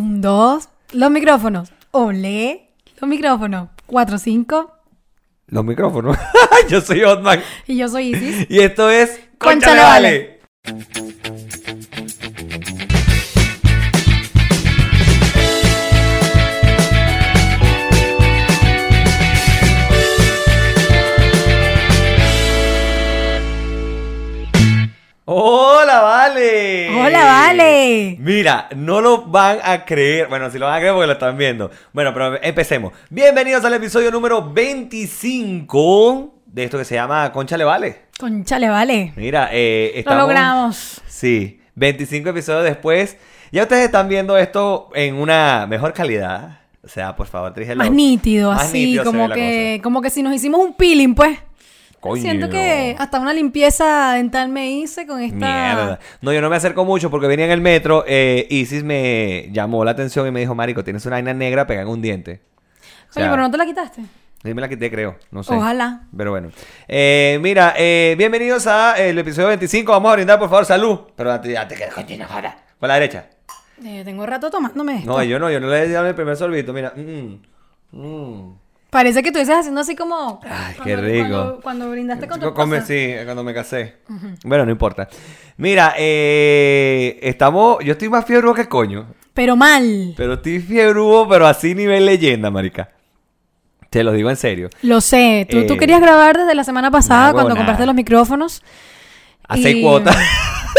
Un, dos. Los micrófonos. Olé. Los micrófonos. Cuatro, cinco. Los micrófonos. Yo soy Otman. Y yo soy Isis. Y esto es. Cónchale, Cónchale, vale. Hola, Vale. Mira, no lo van a creer. Bueno, si lo van a creer porque lo están viendo. Bueno, pero empecemos. Bienvenidos al episodio número 25 de esto que se llama Conchale Vale. Conchale, vale. Mira, eh, Lo estamos... logramos. Sí, 25 episodios después. Ya ustedes están viendo esto en una mejor calidad. O sea, por favor, dígelo. Más nítido, Más así, nítido como que, como que si nos hicimos un peeling, pues. Coño. Siento que hasta una limpieza dental me hice con esta. Mierda. No, yo no me acerco mucho porque venía en el metro. Eh, Isis me llamó la atención y me dijo, Marico, tienes una vaina negra pegada en un diente. O Oye, pero no te la quitaste. sí me la quité, creo. No sé. Ojalá. Pero bueno. Eh, mira, eh, bienvenidos a el episodio 25. Vamos a brindar, por favor, salud. Pero antes, antes que continúe, joda. Con la derecha. Eh, tengo rato tomándome esto. No, yo no, yo no le he dado el primer sorbito. Mira. Mm, mm. Parece que estuvieses haciendo así como. Ay, cuando- qué rico. Cuando, cuando brindaste con tu Co- come- sí, cuando me casé. Bueno, no importa. Mira, eh, estamos. Yo estoy más fiebre que coño. Pero mal. Pero estoy fiebre, pero así nivel leyenda, marica. Te lo digo en serio. Lo sé. Tú, tú Eh, querías grabar desde la semana pasada cuando compraste los micrófonos. A seis Y- cuotas.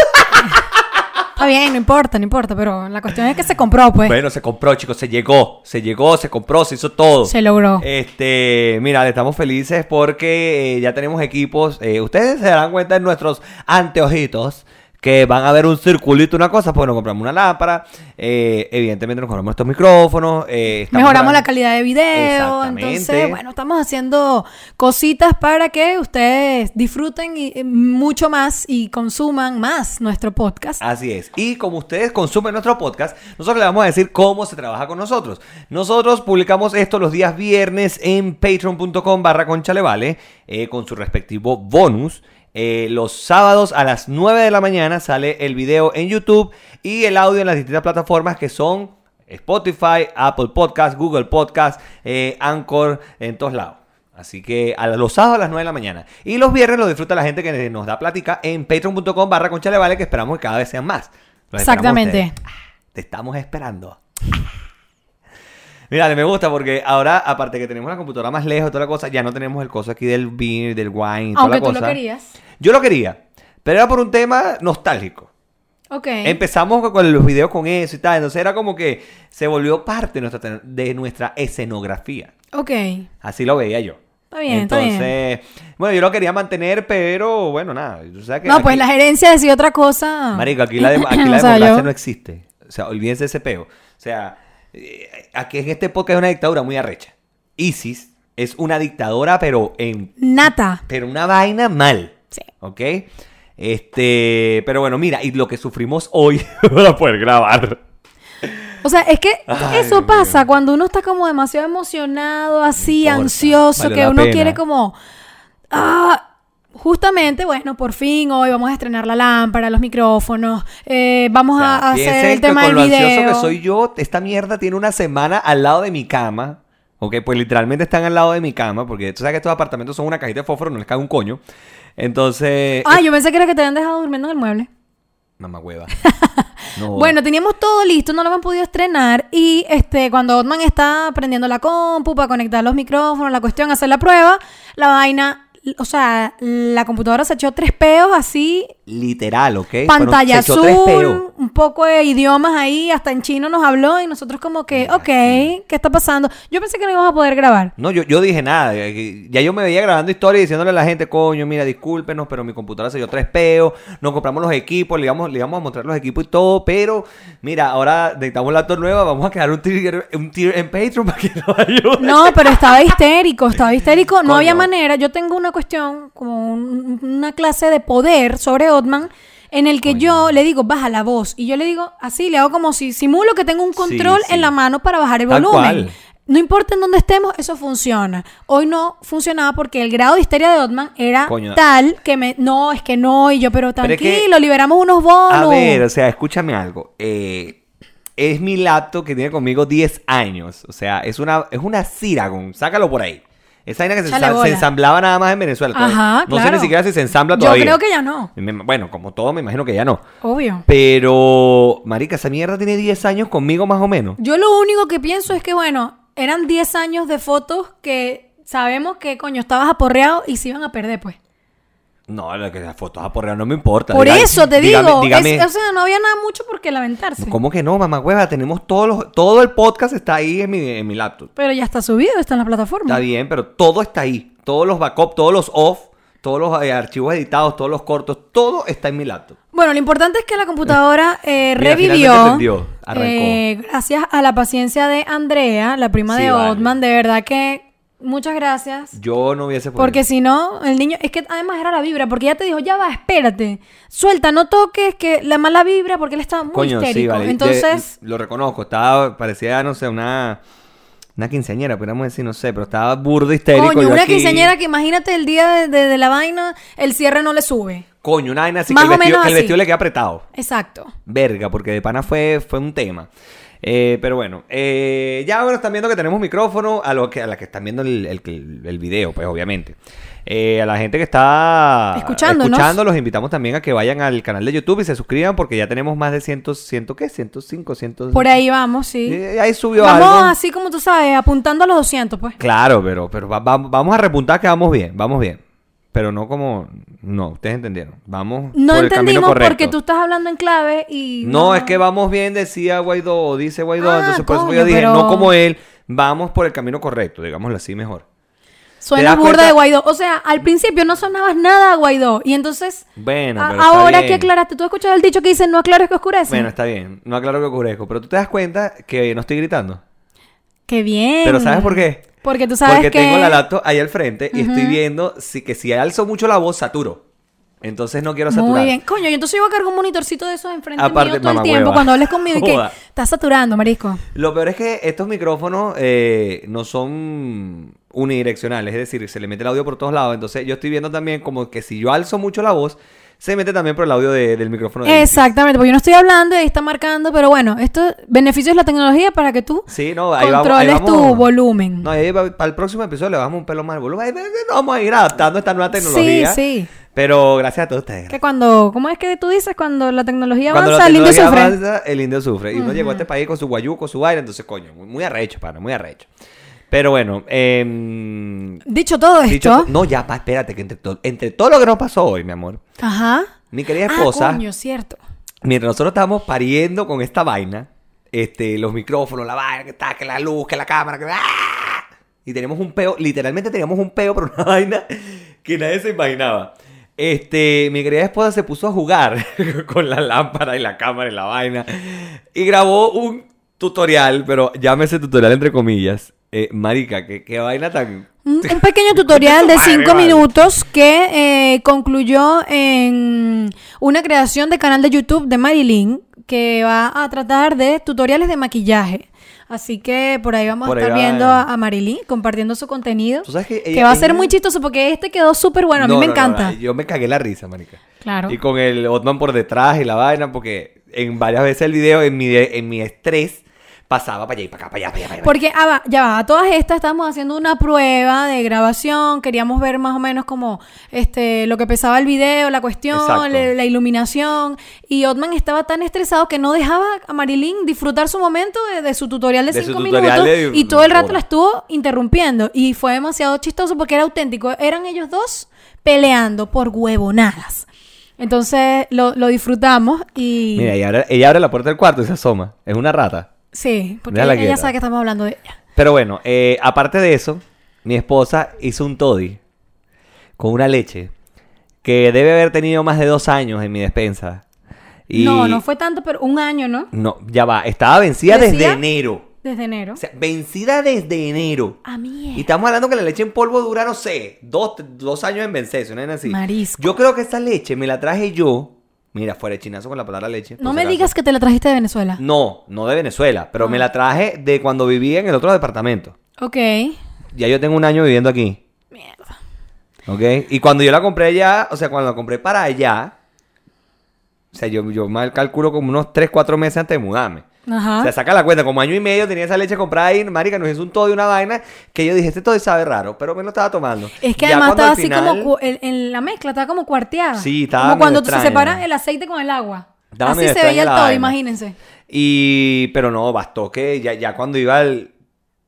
Está bien, no importa, no importa. Pero la cuestión es que se compró, pues. bueno, se compró, chicos. Se llegó. Se llegó, se compró, se hizo todo. Se logró. Este, mira, estamos felices porque eh, ya tenemos equipos. eh, ustedes se darán cuenta en nuestros anteojitos que van a ver un circulito, una cosa, pues nos compramos una lámpara. eh, evidentemente nos compramos estos micrófonos. eh, Mejoramos la calidad de video. Entonces, bueno, estamos haciendo cositas para que ustedes disfruten y, eh, mucho más y consuman más nuestro podcast. Así es. Y como ustedes consumen nuestro podcast, nosotros les vamos a decir cómo se trabaja con nosotros. Nosotros publicamos esto los días viernes en patreon.com barra conchalevale eh, con su respectivo bonus. Eh, los sábados a las 9 de la mañana sale el video en YouTube y el audio en las distintas plataformas que son Spotify, Apple Podcast, Google Podcast, eh, Anchor, en todos lados. Así que a los sábados a las 9 de la mañana. Y los viernes lo disfruta la gente que nos da plática en patreon.com barra conchalevale que esperamos que cada vez sean más. Los Exactamente. Ah, Te estamos esperando. Mira, me gusta porque ahora, aparte que tenemos la computadora más lejos y toda la cosa, ya no tenemos el coso aquí del beer, del wine toda Aunque la tú cosa. lo querías. Yo lo quería, pero era por un tema nostálgico. Ok. Empezamos con los videos con eso y tal, entonces era como que se volvió parte de nuestra, de nuestra escenografía. Ok. Así lo veía yo. Está bien, está Entonces, bueno, yo lo quería mantener, pero bueno, nada. tú sabes que No, pues la gerencia decía otra cosa. Marico, aquí la, dem- aquí la O sea, democracia yo- no existe. O sea, olvídense ese peo. O sea, eh, aquí en este podcast es una dictadura muy arrecha. ISIS es una dictadora, pero en Nata. pero una vaina mal. Sí. ¿Ok? Este, pero bueno, mira, y lo que sufrimos hoy para poder grabar. O sea, es que Ay, eso pasa cuando uno está como demasiado emocionado, así, ansioso, que uno pena. quiere como... Ah, justamente, bueno, por fin hoy vamos a estrenar la lámpara, los micrófonos, eh, vamos O sea, a hacer el tema con del lo ansioso video. que soy yo, esta mierda tiene una semana al lado de mi cama. Ok, pues literalmente están al lado de mi cama, porque tú sabes que estos apartamentos son una cajita de fósforo, no les cae un coño. Entonces. Ah, yo pensé que era que te habían dejado durmiendo en el mueble. Mamá hueva. No. Bueno, teníamos todo listo, no lo habían podido estrenar y este cuando Otman está prendiendo la compu para conectar los micrófonos, la cuestión, hacer la prueba, la vaina, o sea, la computadora se echó tres peos así, Literal, ¿ok? pantalla Fueron- azul, un poco de idiomas ahí, hasta en chino nos habló y nosotros como que, ok, ¿qué está pasando? Yo pensé que no íbamos a poder grabar. No, yo, yo dije nada. eh, Ya yo me veía grabando historias y diciéndole a la gente, coño, mira, discúlpenos, pero mi computadora se dio tres peos. Nos compramos los equipos, le íbamos, le íbamos a mostrar los equipos y todo. Pero, mira, ahora necesitamos laptop nueva. Vamos a crear un tier, un tier en Patreon para que nos ayude. No, pero estaba histérico, estaba histérico. No Coño. había manera. Yo tengo una cuestión, como un- una clase de poder sobre En el que yo le digo, baja la voz. Y yo le digo, así, le hago como si simulo que tengo un control Sí, sí. en la mano para bajar el Tal volumen. cual. No importa en dónde estemos, eso funciona. Hoy no funcionaba porque el grado de histeria de Otman era Coño. tal que me. No, es que no. Y yo, pero Pero es tranquilo, que- liberamos unos bonos. A ver, o sea, escúchame algo. Eh, es mi laptop que tiene conmigo 10 años. O sea, es una, es una Ciragon. Sácalo por ahí. Esa vaina que se, ensa- ensamblaba nada más en Venezuela. Ajá, no sé ni siquiera si se ensambla Yo todavía. creo que ya no. Bueno, como todo, me imagino que ya no. Obvio. Pero, marica, esa mierda tiene 10 años conmigo más o menos. Yo lo único que pienso es que, bueno, eran 10 años de fotos que sabemos que, coño, estabas aporreado y se iban a perder, pues. No, lo que las fotos no me importa. Por Dígame- eso te dígame- digo. dígame- es- o sea, no había nada mucho por qué lamentarse. ¿Cómo que no, mamá hueva? Tenemos todos los, todo el podcast está ahí en mi, en mi laptop. Pero ya está subido, está en la plataforma. Está bien, pero todo está ahí. Todos los backups, todos los off, todos los eh, archivos editados, todos los cortos, todo está en mi laptop. Bueno, lo importante es que la computadora eh, Mira, revivió. entendió, arrancó. eh, gracias a la paciencia de Andrea, la prima Sí, de vale. Otman. De verdad que muchas gracias. Yo no hubiese podido. Porque si no, el niño, es que además era la vibra, porque ya te dijo, ya va, espérate, suelta, no toques, que la mala vibra, porque él estaba muy Coño, sí, histérico. vale. Entonces, De- lo reconozco. Estaba, parecía, no sé, una, una quinceañera, podríamos decir, no sé, pero estaba burdo histérico. coño, una aquí- quinceañera que imagínate el día de, de- de la vaina, el cierre no le sube. Coño, una vaina así Más que el o vestido, menos el así. vestido le queda apretado. Exacto. Verga, porque de pana fue, fue un tema. Eh, pero bueno, eh, ya bueno, están viendo que tenemos micrófono, a, lo que, a la que están viendo el, el, el video, pues obviamente. Eh, a la gente que está escuchando, los invitamos también a que vayan al canal de YouTube y se suscriban porque ya tenemos más de 100, 100 ¿qué? 105, 100. Por ahí vamos, sí. Eh, ahí subió Vamos algo. así como tú sabes, apuntando a los 200, pues. Claro, pero, pero va- va- vamos a repuntar que vamos bien, vamos bien. Pero no como... No, ustedes entendieron. Vamos No por el camino entendimos correcto. porque tú estás hablando en clave y... No, es que vamos bien, decía Guaidó, o dice Guaidó, Ah, entonces por eso yo dije, pero- no como él, vamos por el camino correcto, digámoslo así mejor. ¿Te Suena burda cuenta? de Guaidó. O sea, al principio no sonabas nada a Guaidó. Y entonces... Bueno, pero está ahora bien. que aclaraste, tú has escuchado el dicho que dice no aclares que oscurece. Bueno, está bien, no aclaro que ocurrezco, pero tú te das cuenta que no estoy gritando. Qué bien. Pero ¿sabes por qué? Porque tú sabes Porque que... tengo la laptop ahí al frente y estoy viendo si, que si alzo mucho la voz, saturo. Entonces no quiero saturar. Muy bien. Coño, y entonces yo voy a cargar un monitorcito de esos enfrente Aparte, mío todo el tiempo hueva. cuando hables conmigo y que estás saturando, marisco. Lo peor es que estos micrófonos eh, no son unidireccionales, es decir, se le mete el audio por todos lados. Entonces yo estoy viendo también como que si yo alzo mucho la voz, se mete también por el audio de- del micrófono. de Exactamente, porque yo no estoy hablando y ahí está marcando, pero bueno, esto beneficios de la tecnología para que tú Sí, no, ahí vamos. controles ahí vamos. tu volumen. No, ahí va- para el próximo episodio le bajamos un pelo más al volumen. Vamos a ir adaptando esta nueva tecnología. Sí, sí. Pero gracias a todos ustedes. Que cuando, ¿cómo es que tú dices? Cuando la tecnología Cuando avanza, la el indio tecnología sufre. avanza, el indio sufre. Y uno llegó a este país con su guayuco, su vaina, entonces, coño, muy, muy arrecho, pana, muy arrecho. Pero bueno, em, Dicho todo esto. to- no, ya, pa, espérate, que entre, to- entre todo lo que nos pasó hoy, mi amor, Ajá. mi querida esposa, Ah, coño, cierto. mientras nosotros estábamos pariendo con esta vaina, este, los micrófonos, la vaina, que está, que la luz, que la cámara, que ¡ah! y teníamos un peo, literalmente teníamos un peo, pero una vaina que nadie se imaginaba. Este, mi querida esposa se puso a jugar con la lámpara y la cámara y la vaina y grabó un tutorial, pero llámese tutorial entre comillas. Eh, marica, qué, qué vaina tan... Un, un pequeño tutorial de Madre, 5 vale. minutos que eh, concluyó en una creación de canal de YouTube de Marilyn que va a tratar de tutoriales de maquillaje. Así que por ahí vamos Por a estar va. viendo a, a Marilyn compartiendo su contenido. ¿Tú sabes que va a ser ella- muy chistoso porque este quedó súper bueno. A mí No, me no, encanta. no, yo me cagué la risa, marica. Claro. Y con el Otman por detrás y la vaina, porque en varias veces el video, en mi, de- en mi estrés, pasaba para allá y para acá, para allá, para allá. para allá. Porque, ah, va, ya va, a todas estas estábamos haciendo una prueba de grabación, queríamos ver más o menos como este, lo que pesaba el video, la cuestión, la, la iluminación, y Otman estaba tan estresado que no dejaba a Marilyn disfrutar su momento de, de su tutorial de De su 5 tutorial minutos, de- y todo el rato la estuvo interrumpiendo, y fue demasiado chistoso porque era auténtico, eran ellos dos peleando por huevonadas. Entonces lo, lo disfrutamos y... Mira, ella abre, ella abre la puerta del cuarto y se asoma. Es una rata. Sí, porque ella, sabe que estamos hablando de ella. Pero bueno, eh, aparte de eso, mi esposa hizo un toddy con una leche que debe haber tenido más de dos años en mi despensa. Y No, no fue tanto, pero un año, ¿no? No, ya va. Estaba vencida desde enero. Desde enero. O sea, vencida desde enero. A mí. Y estamos hablando que la leche en polvo dura, no sé, dos, dos años en vencerse, ¿no es así? Marisco. Yo creo que esa leche me la traje yo. Mira, fuera de chinazo con la palabra leche. No por me digas que te la trajiste de Venezuela. No, no de Venezuela, pero Ah. me la traje de cuando vivía en el otro departamento. Ok. Ya yo tengo un año viviendo aquí. Mierda. ¿Ok? Y cuando yo la compré allá, o sea, cuando la compré para allá, o sea, yo, yo mal calculo como unos 3, 4 meses antes de mudarme. Ajá. O sea, saca la cuenta, como año y medio tenía esa leche comprada ahí, marica, nos hizo un todo y una vaina que yo dije, este todo sabe raro, pero me lo estaba tomando. Es que Ya además estaba así final- como en, en la mezcla, estaba como cuarteada. Sí, estaba Como cuando medio se extraña. separa el aceite con el agua. Estaba así se veía extraña el todo, vaina. imagínense. Y, pero no, bastó que ya, ya cuando iba el-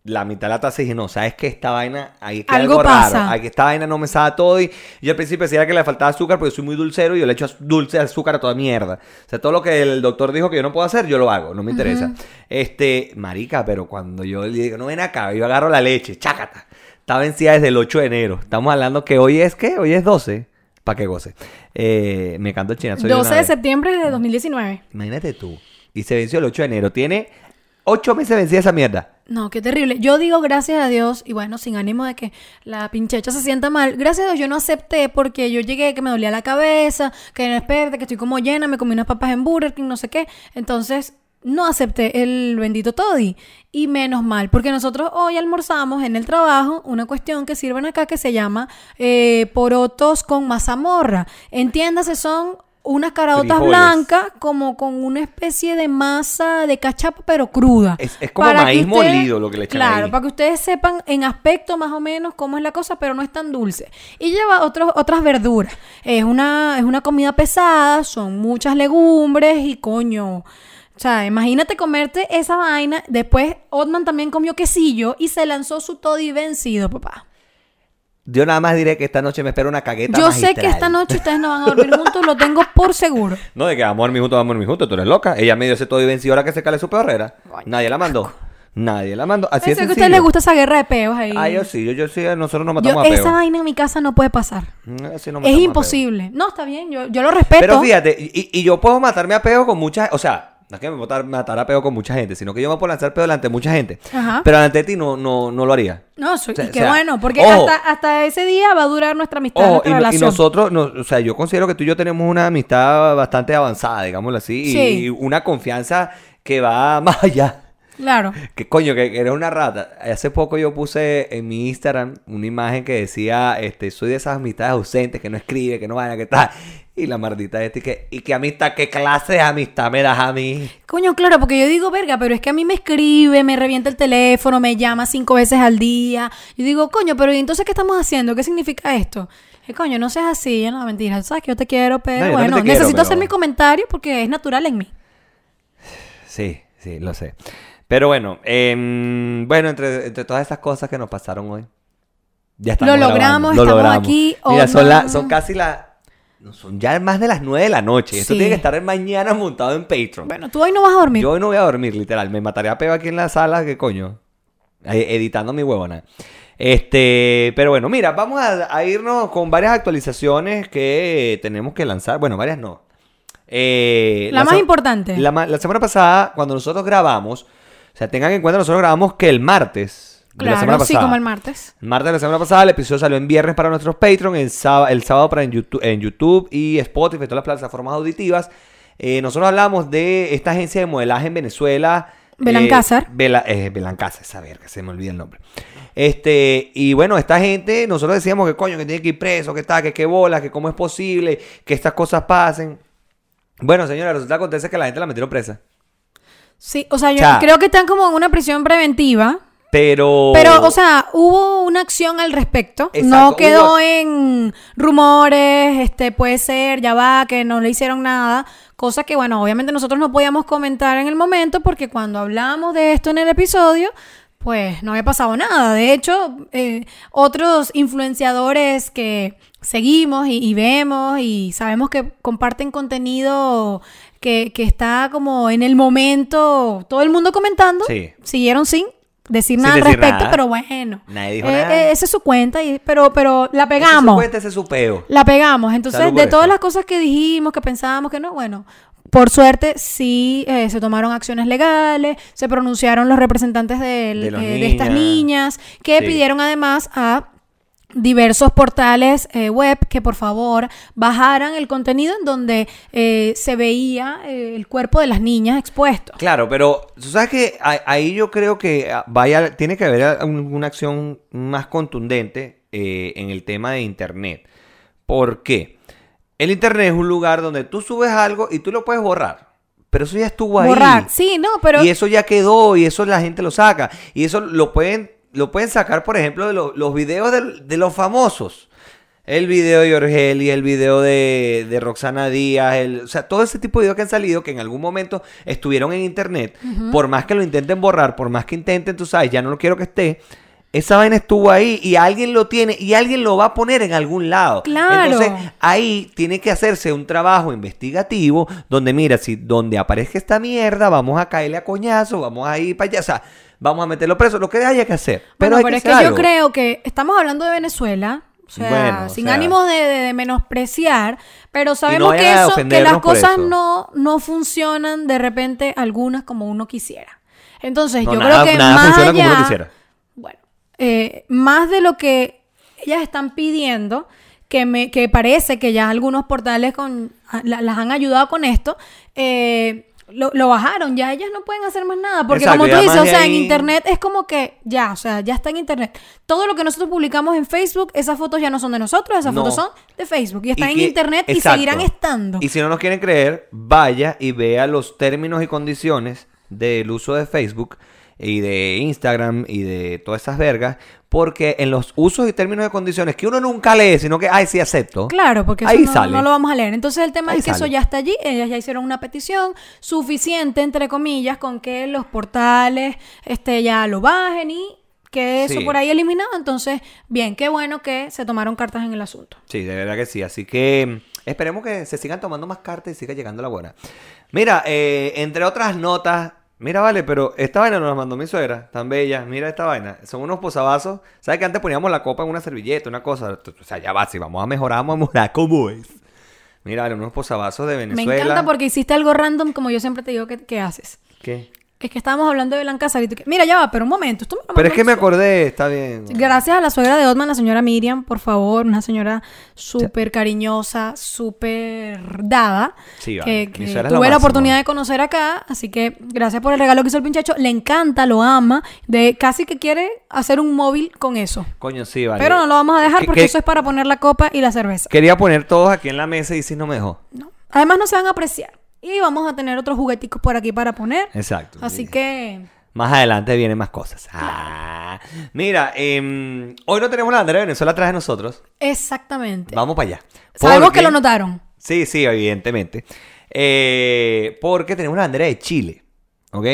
la mitad de la taza dije, no, ¿sabes qué? Esta vaina, hay que Algo algo, pasa. raro. Aquí esta vaina no me sabe todo. Y yo al principio decía que le faltaba azúcar porque soy muy dulcero y yo le echo dulce azúcar a toda mierda. O sea, todo lo que el doctor dijo que yo no puedo hacer, yo lo hago, no me interesa. Este, marica, pero cuando yo le digo, no ven acá, yo agarro la leche, chácata. Está vencida desde el 8 de enero. Estamos hablando que hoy es, ¿qué? Hoy es 12. Para que goce. Eh, me canto el chinazo. de 12 una de septiembre de 2019. Imagínate tú. Y se venció el 8 de enero. Tiene 8 meses vencida esa mierda. No, qué terrible. Yo digo gracias a Dios, y bueno, sin ánimo de que la pinchecha se sienta mal, gracias a Dios yo no acepté porque yo llegué que me dolía la cabeza, que no espérate, que estoy como llena, me comí unas papas en Burger King, no sé qué. Entonces, no acepté el bendito toddy. Y menos mal, porque nosotros hoy almorzamos en el trabajo una cuestión que sirven acá que se llama eh, porotos con mazamorra. Entiéndase, son unas caraotas Frijoles. blancas como con una especie de masa de cachapa pero cruda. Es- es como Para maíz ustedes- molido lo que le echan Claro, ahí. para que ustedes sepan en aspecto más o menos cómo es la cosa, pero no es tan dulce. Y lleva otros, otras verduras. Es una, es una comida pesada, son muchas legumbres y coño. O sea, imagínate comerte esa vaina. Después Otman también comió quesillo y se lanzó su toddy vencido, papá. Yo nada más diré que esta noche me espera una cagueta Yo sé que esta noche ustedes no van a dormir juntos, lo tengo por seguro. No, de que vamos a dormir juntos, vamos a dormir juntos. Tú eres loca. Ella me dio ese todo y venció ahora que se cale su peorrera. Coño, Nadie la mandó. Nadie la mandó. Así Pensé es que a ustedes les gusta esa guerra de peos ahí. Ah, yo sí. Yo, yo sí. Nosotros nos Yo- matamos a esa peo. vaina en mi casa no puede pasar. Mm, así nos matamos Es imposible. No, está bien, yo, yo lo respeto. Pero fíjate, y, y yo puedo matarme a peo con mucha... O sea, no es que me matar, matar a peo con mucha gente, sino que yo me puedo lanzar peo delante de mucha gente. Ajá. Pero delante de ti no, no, no lo haría. No, soy, O sea, y qué o sea, bueno, porque ojo. hasta, hasta ese día va a durar nuestra amistad, Ojo, y, nuestra y relación. nosotros, no- o sea, yo considero que tú y yo tenemos una amistad bastante avanzada, digámoslo así, y- Sí. y una confianza que va más allá. Claro. Que coño, que eres una rata. Hace poco yo puse en mi Instagram una imagen que decía, este, soy de esas amistades ausentes, que no escribe, que no vaya, que tal. Y la maldita este, y que, y qué amistad, qué clase de amistad me das a mí. Coño, claro, porque yo digo, verga, pero es que a mí me escribe, me revienta el teléfono, me llama cinco veces al día. Yo digo, coño, pero ¿y entonces qué estamos haciendo? ¿Qué significa esto? Que coño, no seas así, no, mentira, sabes que yo te quiero, pero No, bueno, quiero, necesito pero- hacer mi comentario porque es natural en mí. Sí, sí, lo sé. Pero bueno, em, bueno, entre, entre todas esas cosas que nos pasaron hoy. Ya estamos Lo logramos, grabando, lo estamos aquí, Mira, son, Otman. la- son casi las... no, Son ya más de las 9 de la noche. Esto Sí. tiene que estar mañana montado en Patreon. Bueno, tú hoy no vas a dormir. Yo hoy no voy a dormir, literal. Me mataré a peo aquí en la sala, que coño. Eh, Editando mi huevona. Este, pero bueno, mira, vamos a, a irnos con varias actualizaciones que tenemos que lanzar. Bueno, varias no. Eh, La más importante. La semana pasada, cuando nosotros grabamos, o sea, tengan en cuenta, nosotros grabamos que el martes. De la semana claro, sí, pasada. como el martes. Martes de la semana pasada, el episodio salió en viernes para nuestros Patreon, el sábado, el sábado para en YouTube, en YouTube y Spotify, todas las plataformas auditivas. Eh, nosotros hablamos de esta agencia de modelaje en Venezuela. Belancázar. Eh, Bela, eh, Belancázar, esa verga, se me olvida el nombre. Este, y bueno, esta gente, nosotros decíamos que coño, que tiene que ir preso, que está, que qué bola, que cómo es posible que estas cosas pasen. Bueno, señora, resulta que acontece que la gente la metieron presa. Sí, o sea, yo creo que están como en una prisión preventiva. Pero. Pero, o sea, hubo una acción al respecto. Exacto, no quedó hubo- en rumores, este, puede ser, ya va, que no le hicieron nada. Cosa que, bueno, obviamente nosotros no podíamos comentar en el momento porque cuando hablamos de esto en el episodio, pues no había pasado nada. De hecho, eh, otros influenciadores que seguimos y, y vemos y sabemos que comparten contenido que, que está como en el momento, todo el mundo comentando, Sí. siguieron sin decir nada al respecto, nada. pero bueno. Nadie dijo Eh, nada. eh, esa es su cuenta, y, pero, pero la Ese es su pegamos. cuenta, ese es su peo. La pegamos. Entonces, Salud de todas eso. las cosas que dijimos, que pensábamos que no, bueno, por suerte sí eh, se tomaron acciones legales, se pronunciaron los representantes del- De de estas niñas. niñas, que Sí. pidieron además a diversos portales eh, web que por favor bajaran el contenido en donde eh, se veía eh, el cuerpo de las niñas expuesto. Claro, pero tú sabes que ahí yo creo que ah, vaya, tiene que haber un- una acción más contundente eh, en el tema de Internet. ¿Por qué? El Internet es un lugar donde tú subes algo y tú lo puedes borrar. pero eso ya estuvo ahí. Borrar. Sí, no, pero. Y eso ya quedó y eso la gente lo saca. Y eso lo pueden, lo pueden sacar, por ejemplo, de lo- los videos de, de los famosos. El video de Yorgeli, el video de, de Roxana Díaz, el, o sea, todo ese tipo de videos que han salido que en algún momento estuvieron en internet, por más que lo intenten borrar, por más que intenten, tú sabes, ya no lo quiero que esté, esa vaina estuvo ahí y alguien lo tiene y alguien lo va a poner en algún lado. Claro. Entonces, ahí tiene que hacerse un trabajo investigativo donde, mira, si donde aparezca esta mierda, vamos a caerle a coñazo, vamos a ir para allá, o sea, vamos a meterlo preso, lo que haya que hacer. Pero, Bueno, hay pero que es que yo creo que estamos hablando de Venezuela. O sea, Bueno, o sin sea- ánimo de, de- de menospreciar, pero sabemos que, eso, que las cosas no, no funcionan de repente algunas como uno quisiera. Entonces, No, yo nada- creo que nada más funciona como uno quisiera. Eh, más de lo que ellas están pidiendo, que me que parece que ya algunos portales con la- las han ayudado con esto, eh, lo, lo bajaron, ya ellas no pueden hacer más nada, porque Exacto, como tú dices, o sea, en internet es como que ya, o sea, ya está en internet. Todo lo que nosotros publicamos en Facebook, esas fotos ya no son de nosotros, esas No. fotos son de Facebook y están en que- internet y seguirán estando. Y si no nos quieren creer, vaya y vea los términos y condiciones del uso de Facebook y de Instagram y de todas esas vergas, porque en los usos y términos y condiciones que uno nunca lee, sino que, ay, sí acepto. Claro, porque eso Ahí no, sale. no lo vamos a leer. Entonces el tema Ahí es que eso ya está allí. Ellas ya hicieron una petición suficiente, entre comillas, con que los portales este, ya lo bajen y que eso Sí. por ahí eliminado. Entonces, bien, qué bueno que se tomaron cartas en el asunto. Sí, de verdad que sí. Así que mm, esperemos que se sigan tomando más cartas y siga llegando la buena. Mira, eh, entre otras notas, mira, vale, pero esta vaina nos la mandó mi suegra, tan bella. Mira esta vaina. Son unos posavasos. ¿Sabes que antes poníamos la copa en una servilleta, una cosa? O sea, ya va, si vamos a mejorar, vamos a mejorar cómo es. Mira, vale, unos posavasos de Venezuela. Me encanta porque hiciste algo random, como yo siempre te digo que, que haces. ¿Qué? Es que estábamos hablando de Blanca Sar y tú que- Mira, ya va, pero un momento. Esto me lo Pero es que me acordé, está bien. Gracias a la suegra de Otman, la señora Miriam, por favor, una señora súper cariñosa, súper dada, Sí, vale. que, tuve la oportunidad de conocer acá, así que gracias por el regalo que hizo el pinchacho, le encanta, lo ama, de casi que quiere hacer un móvil con eso. Coño, sí, vale. Pero no lo vamos a dejar Que- porque que- eso es para poner la copa y la cerveza. Quería poner todos aquí en la mesa y si no me dejó. ¿no? Además no se van a apreciar. Y vamos a tener otros jugueticos por aquí para poner. Exacto. Así sí. que... Más adelante vienen más cosas. Ah. Mira, em, hoy no tenemos la bandera de Venezuela atrás de nosotros. Exactamente. Vamos para allá. Sabemos Porque- que lo notaron. Sí, sí, evidentemente. Eh, porque tenemos la bandera de Chile. ¿Ok?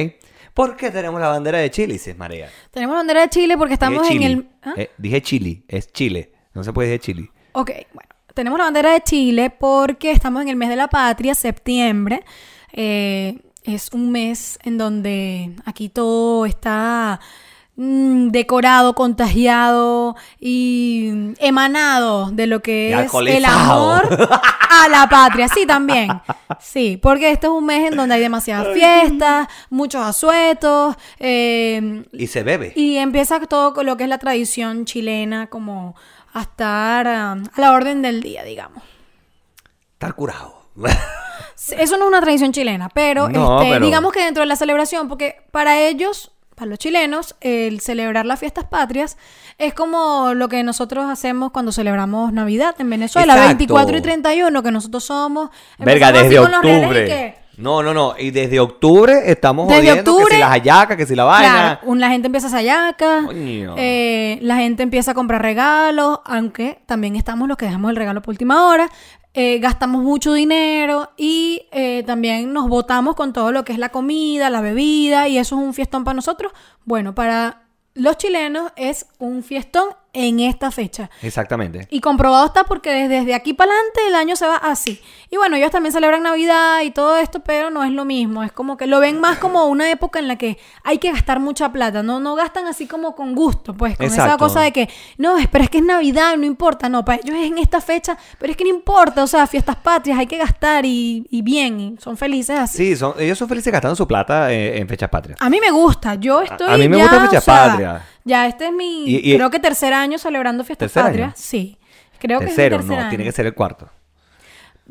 ¿Por qué tenemos la bandera de Chile? Dices Marea. Tenemos la bandera de Chile porque estamos en el... ¿Ah? Eh, dije Chile, es Chile. No se puede decir Chile. Ok, bueno, tenemos la bandera de Chile porque estamos en el mes de la patria, septiembre. Eh, es un mes en donde aquí todo está mm, decorado, contagiado y emanado de lo que es el amor a la patria. Sí, también. Sí, porque este es un mes en donde hay demasiadas fiestas, muchos asuetos. eh, Y se bebe. y empieza todo con lo que es la tradición chilena, como a estar ah, a la orden del día, digamos. Estar curado. Eso no es una tradición chilena, pero, No, este, pero- digamos que dentro de la celebración, porque para ellos, para los chilenos, el celebrar las fiestas patrias es como lo que nosotros hacemos cuando celebramos Navidad en Venezuela, Exacto. 24 y 31, que nosotros somos. Verga, desde octubre. que- No, no, no. Y desde octubre estamos Desde jodiendo que octubre- si las hallacas, que si la vaina. Claro, la gente empieza a Coño. eh, la gente empieza a comprar regalos, aunque también estamos los que dejamos el regalo por última hora, eh, gastamos mucho dinero y eh, también nos botamos con todo lo que es la comida, la bebida y eso es un fiestón para nosotros. Bueno, para los chilenos es un fiestón en esta fecha. Exactamente. Y comprobado está porque desde, desde aquí para adelante el año se va así. Y bueno, ellos también celebran Navidad y todo esto, pero no es lo mismo. Es como que lo ven más como una época en la que hay que gastar mucha plata. No, no gastan así como con gusto, pues, con esa cosa de que, no, pero es que es Navidad, no importa. No, para ellos es en esta fecha, pero es que no importa. O sea, fiestas patrias, hay que gastar y, y bien, y son felices así. Sí, son, ellos son felices gastando su plata eh, en fechas patrias. A mí me gusta, yo estoy a mí me ya, gusta o Fecha sea, Patria. Ya este es mi, Y- y- creo que tercer año celebrando fiestas ¿Tercer patrias. Sí, creo Tercero, que es mi no, tercer tiene año. que ser el cuarto.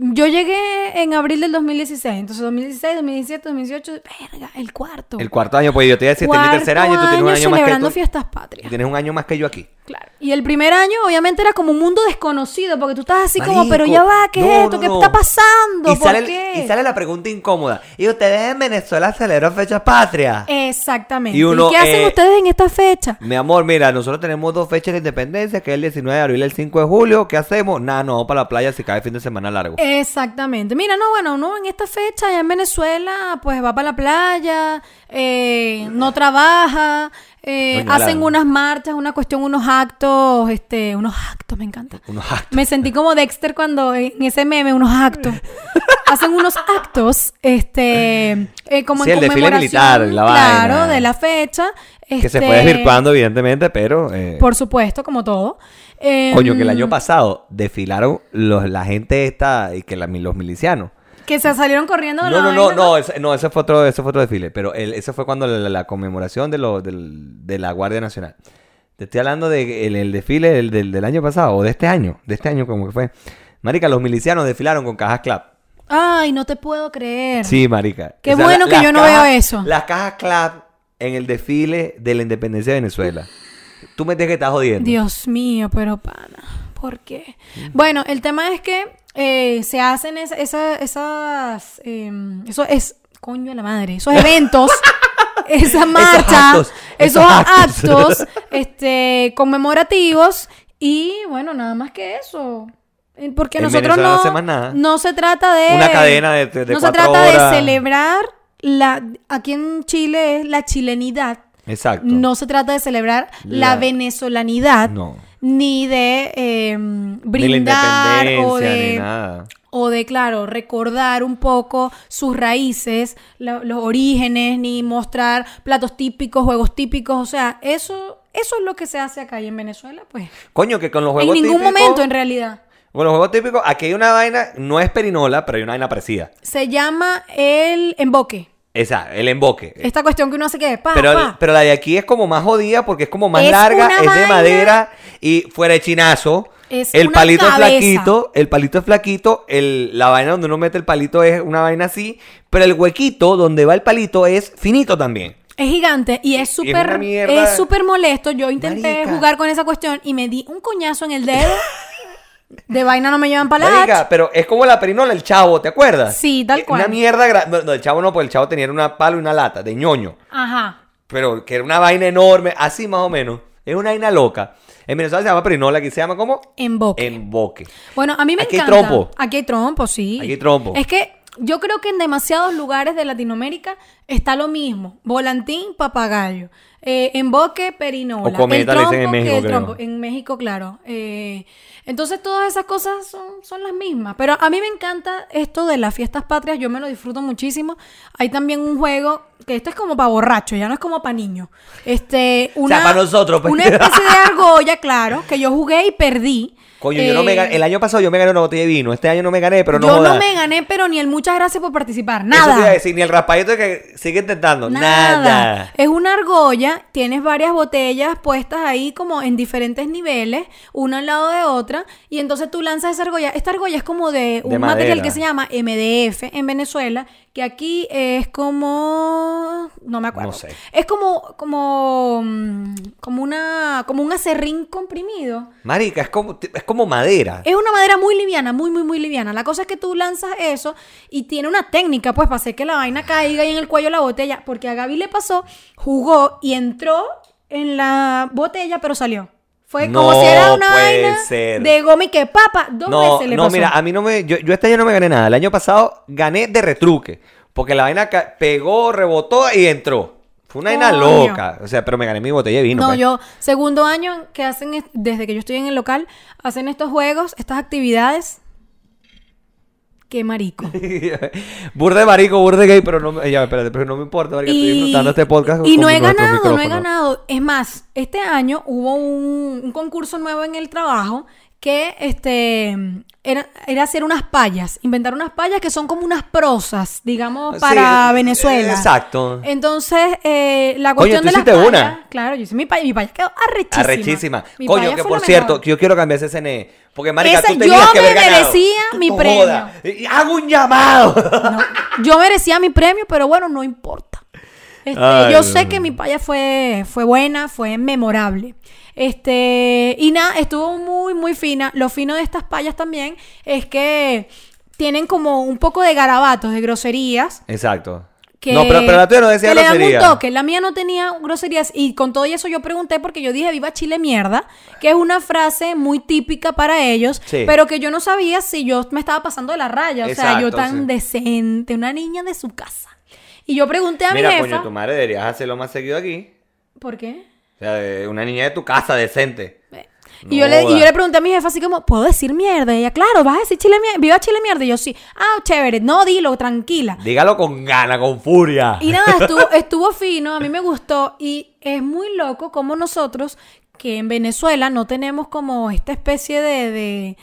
Yo llegué en abril del 2016, entonces 2016, 2017, 2018, verga, el cuarto. El cuarto año, pues yo te iba a decir, tercer año tú tienes un año más que celebrando tú. fiestas y patrias. tienes un año más que yo aquí. Claro. Y el primer año, obviamente, era como un mundo desconocido, porque tú estás así como, pero ya va, ¿qué no, es esto? no, ¿Qué no. está pasando? Y ¿Por sale, qué? y sale la pregunta incómoda. ¿Y ustedes en Venezuela celebran fecha patria? Exactamente. Y uno, qué hacen eh, ustedes en esta fecha? Mi amor, mira, nosotros tenemos dos fechas de independencia, que es el 19 de abril y el 5 de julio. ¿Qué hacemos? Nada, no, para la playa si cae fin de semana largo. Exactamente. Mira, no, bueno, uno en esta fecha allá en Venezuela, pues va para la playa, eh, no trabaja, eh, hacen unas marchas, una cuestión, unos actos, este, unos actos, me encanta. Unos actos. Me sentí como Dexter cuando en ese meme, unos actos. Hacen unos actos, este, eh, como Sí, en el desfile conmemoración, militar, la claro, vaina. de la fecha. Que se este, fue desvirtuando, evidentemente, pero... eh, Por supuesto, como todo. Coño, que el año pasado desfilaron los, la gente esta y que la- los milicianos. Que se salieron corriendo de No, no, no, no, ese, no, ese fue otro, ese fue otro desfile, pero el- ese fue cuando la, la conmemoración de, lo, del- de la Guardia Nacional. Te estoy hablando de el, el desfile del, del- del año pasado, o de este año, de este año como que fue. Marica, los milicianos desfilaron con cajas clap. Ay, no te puedo creer. Sí, marica. Qué bueno que yo no veo eso. Las cajas clap en el desfile de la independencia de Venezuela. Tú me dices que estás jodiendo. Dios mío, pero pana, ¿por qué? Bueno, el tema es que eh, se hacen es- esa- esas, eh, eso es, coño de la madre, esos eventos, esa marcha, actos, esos, esos actos, actos. este, conmemorativos y bueno, nada más que eso. Porque En nosotros Venezuela no no, nada. se trata de... Una cadena de- de- de No se trata horas. de celebrar la... Aquí en Chile es la chilenidad. Exacto. No se trata de celebrar la, La- venezolanidad. No. Ni de eh, Ni la brindar o de, ni nada. o de, claro, recordar un poco sus raíces, la- los orígenes, ni mostrar platos típicos, juegos típicos. O sea, eso, eso es lo que se hace acá y en Venezuela, pues. Coño, que con los En juegos ningún típicos- momento, en realidad. Con los juegos típicos, aquí hay una vaina, no es perinola, pero hay una vaina parecida. Se llama el emboque. Esa, el emboque. Esta cuestión que uno hace que pa, pero, pa. pero la de aquí es como más jodida porque es como más Es larga, es de madera y fuera de chinazo. Es el palito es flaquito, el palito es flaquito, el, la vaina donde uno mete el palito es una vaina así, pero el huequito donde va el palito es finito también. Es gigante y es súper es súper molesto. Yo intenté Marica. jugar con esa cuestión y me di un coñazo en el dedo. De vaina no me llevan para la pero es como la perinola, el chavo, ¿te acuerdas? Sí, tal cual. Una mierda no, no, el chavo no, porque el chavo tenía una palo y una lata de ñoño. Ajá. Pero que era una vaina enorme, así más o menos. Es una vaina loca. En Venezuela se llama perinola, aquí se llama como Emboque. emboque. Bueno, a mí me Aquí hay encanta. trompo. Aquí hay trompo, sí. Aquí hay trompo. Es que yo creo que en demasiados lugares de Latinoamérica está lo mismo. Volantín, papagayo. Eh, emboque, perinola. O cometa, el le trompo, dicen en que México, el trompo. En México, claro. Eh, entonces todas esas cosas son, son las mismas. Pero a mí me encanta esto de las fiestas patrias. Yo me lo disfruto muchísimo. Hay también un juego que esto es como para borracho, ya no es como para niños. Este, una, para nosotros, pues. Una especie de argolla, claro, que yo jugué y perdí. Coño, yo no me Eh, gané. El año pasado yo me gané una botella de vino. Este año no me gané, pero no yo jodas. no me gané, pero ni el muchas gracias por participar. Eso te iba a Nada. decir, ni el raspadito que sigue intentando. Nada. Nada. Es una argolla, tienes varias botellas puestas ahí como en diferentes niveles, una al lado de otra, y entonces tú lanzas esa argolla. Esta argolla es como de un De material que se llama MDF en Venezuela, que aquí es como no me acuerdo. No sé. Es como como mm, como una como un acerrín comprimido. Marica, es como, es como madera. Es una madera muy liviana, muy, muy, muy liviana. La cosa es que tú lanzas eso y tiene una técnica, pues, para hacer que la vaina caiga ahí en el cuello la botella. Porque a Gaby le pasó, jugó y entró en la botella, pero salió. Fue como No si era una vaina ser. de goma y que papa. Dos No, veces le no, pasó. mira, a mí no me. Yo, yo este año no me gané nada. El año pasado gané de retruque. Porque la vaina pegó, rebotó y entró. Fue una vaina loca. O sea, pero me gané mi botella de vino. No, pues. yo, segundo año que hacen, es- desde que yo estoy en el local, hacen estos juegos, estas actividades. Qué marico. burde marico, burde gay, pero no me. Ya, espérate, pero no me importa, estoy disfrutando este podcast. y con no he ganado, no he ganado. Es más, este año hubo un, un concurso nuevo en el trabajo que este era, era hacer unas payas, inventar unas payas que son como unas prosas, digamos, para eh, Venezuela. exacto. Entonces, eh, la cuestión tú de las hiciste payas, una. claro, yo hice mi paya, mi paya quedó arrechísima. Arrechísima. Mi Coño, que por cierto, mejor. yo quiero cambiar ese CNE. Porque, marica, Ese- tú tenías yo que haber me ganado. merecía mi No premio. joda. Hago un llamado. No, yo merecía mi premio, pero bueno, no importa. Este, yo sé que mi paya fue, fue buena, fue memorable. Este, y nada, estuvo muy, muy fina. Lo fino de estas payas también es que tienen como un poco de garabatos, de groserías. Exacto. Que, no, pero, pero la tuya no decía que le dan un toque. La mía no tenía groserías. Y con todo eso yo pregunté porque yo dije viva Chile mierda, que es una frase muy típica para ellos, Sí. pero que yo no sabía si yo me estaba pasando de la raya. O sea, yo tan sí. decente, una niña de su casa. Y yo pregunté a Mira, mi coño, jefa. tu madre deberías hacerlo más seguido aquí. ¿Por qué? O sea, de una niña de tu casa decente. Y, yo le, y yo le pregunté a mi jefa así como, ¿puedo decir mierda? Y ella, claro, vas a decir Chile mierda, viva Chile mierda. Y yo, sí, ah, chévere, no, dilo, tranquila. Dígalo con gana, con furia. Y nada, estuvo, estuvo fino, a mí me gustó. Y es muy loco como nosotros, que en Venezuela no tenemos como esta especie de, de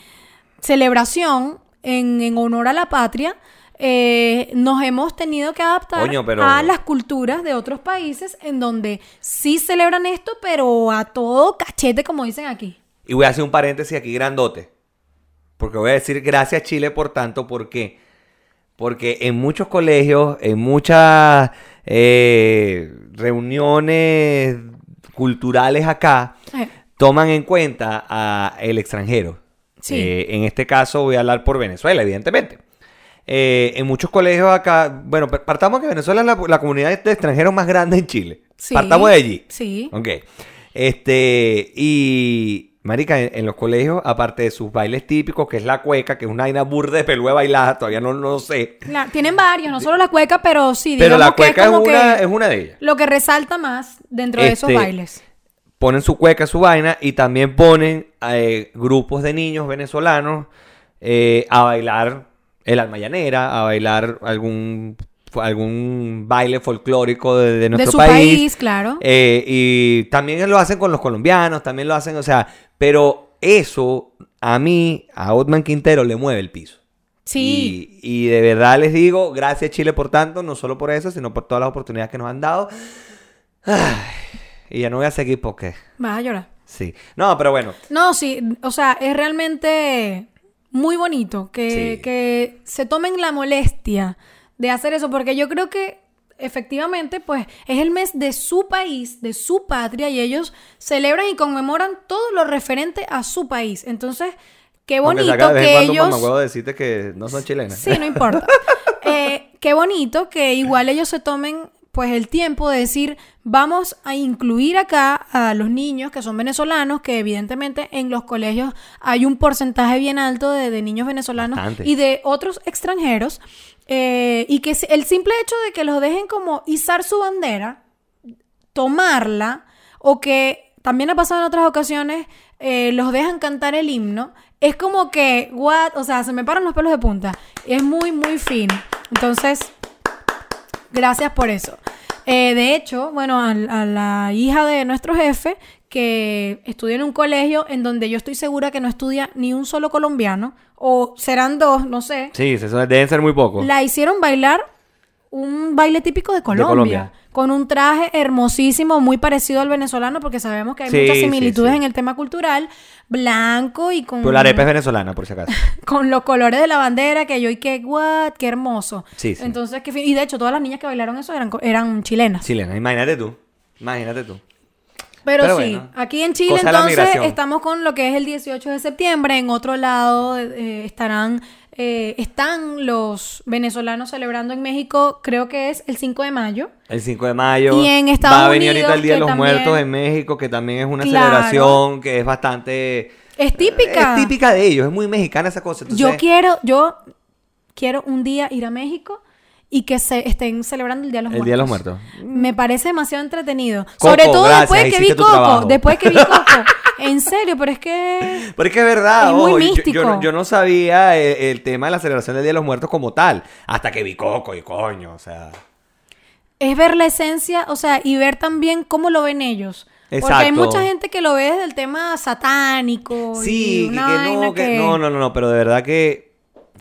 celebración en, en honor a la patria, eh, nos hemos tenido que adaptar pero- a las culturas de otros países en donde sí celebran esto, pero a todo cachete, como dicen aquí. Y voy a hacer un paréntesis aquí grandote. Porque voy a decir gracias Chile por tanto. ¿Por qué? Porque en muchos colegios, en muchas eh, reuniones culturales acá, Eh, toman en cuenta a el extranjero. Sí. Eh, en este caso voy a hablar por Venezuela, evidentemente. Eh, en muchos colegios acá, bueno, pa- partamos que Venezuela es la, la comunidad de extranjeros más grande en Chile. Sí. Partamos de allí. Sí. Ok. Este, y, marica, en, en los colegios, aparte de sus bailes típicos, que es la cueca, que es una vaina burda de pelúa bailada, todavía no lo sé. Tienen varios, no solo la cueca, pero sí, Pero digamos la cueca que es, es una, es una de ellas. lo que resalta más dentro de esos Este, bailes. Ponen su cueca, su vaina, y también ponen eh, grupos de niños venezolanos eh, a bailar el alma llanera, a bailar algún, algún baile folclórico de, de De nuestro su país. país, claro. Eh, y también lo hacen con los colombianos, también lo hacen, o sea, pero eso a mí, a Otman Quintero, le mueve el piso. sí. Y, y de verdad les digo, gracias Chile por tanto, no solo por eso, sino por todas las oportunidades que nos han dado. Ay, y ya no voy a seguir porque, Vas a llorar. sí. No, pero bueno, No, sí, o sea, es realmente muy bonito que, Sí. que se tomen la molestia de hacer eso, porque yo creo que efectivamente, pues, es el mes de su país, de su patria, y ellos celebran y conmemoran todo lo referente a su país. Entonces, qué bonito saca de que ellos... decirte que no son chilenas. Sí, no importa. Eh, qué bonito que igual ellos se tomen pues el tiempo de decir, vamos a incluir acá a los niños que son venezolanos, que evidentemente en los colegios hay un porcentaje bien alto de, de niños venezolanos Bastante. y de otros extranjeros, eh, y que el simple hecho de que los dejen como izar su bandera, tomarla, o que también ha pasado en otras ocasiones, eh, los dejan cantar el himno, es como que, what, o sea, se me paran los pelos de punta. Es muy, muy fino. Entonces, gracias por eso. Eh, de hecho, bueno, a, a la hija de nuestro jefe, que estudia en un colegio en donde yo estoy segura que no estudia ni un solo colombiano, o serán dos, no sé, Sí, deben ser muy pocos. la hicieron bailar un baile típico de Colombia, Colombia. Con un traje hermosísimo, muy parecido al venezolano, porque sabemos que hay Sí, muchas similitudes sí. en el tema cultural, blanco y con, Pero la arepa es venezolana, por si acaso. con los colores de la bandera, que yo y que, what, qué hermoso. Sí, sí. Entonces, fin- y de hecho, todas las niñas que bailaron eso eran, eran chilenas. Chilena, imagínate tú. Imagínate tú. Pero, Pero sí, bueno, aquí en Chile entonces estamos con lo que es el 18 de septiembre. En otro lado eh, estarán, eh, están los venezolanos celebrando en México, creo que es el 5 de mayo. El 5 de mayo. Y en Estados Va a venir Unidos, ahorita el Día de los también- Muertos en México, que también es una Claro. celebración que es bastante... Es típica. Es típica de ellos, es muy mexicana esa cosa. Entonces, Yo quiero, yo quiero un día ir a México y que se estén celebrando el Día de los El Muertos. Día de los Muertos. Me parece demasiado entretenido. Coco, Sobre todo gracias, después de que vi Coco. trabajo. Después que vi Coco. en serio, pero es que. Pero es que es verdad, Es muy ojo, yo- yo, místico. yo no sabía el, el tema de la celebración del Día de los Muertos como tal, hasta que vi Coco y coño, o sea... es ver la esencia, o sea, y ver también cómo lo ven ellos. Porque hay Exacto. mucha gente que lo ve desde el tema satánico. Sí, y que, no, que que no, no, no, no, pero de verdad que,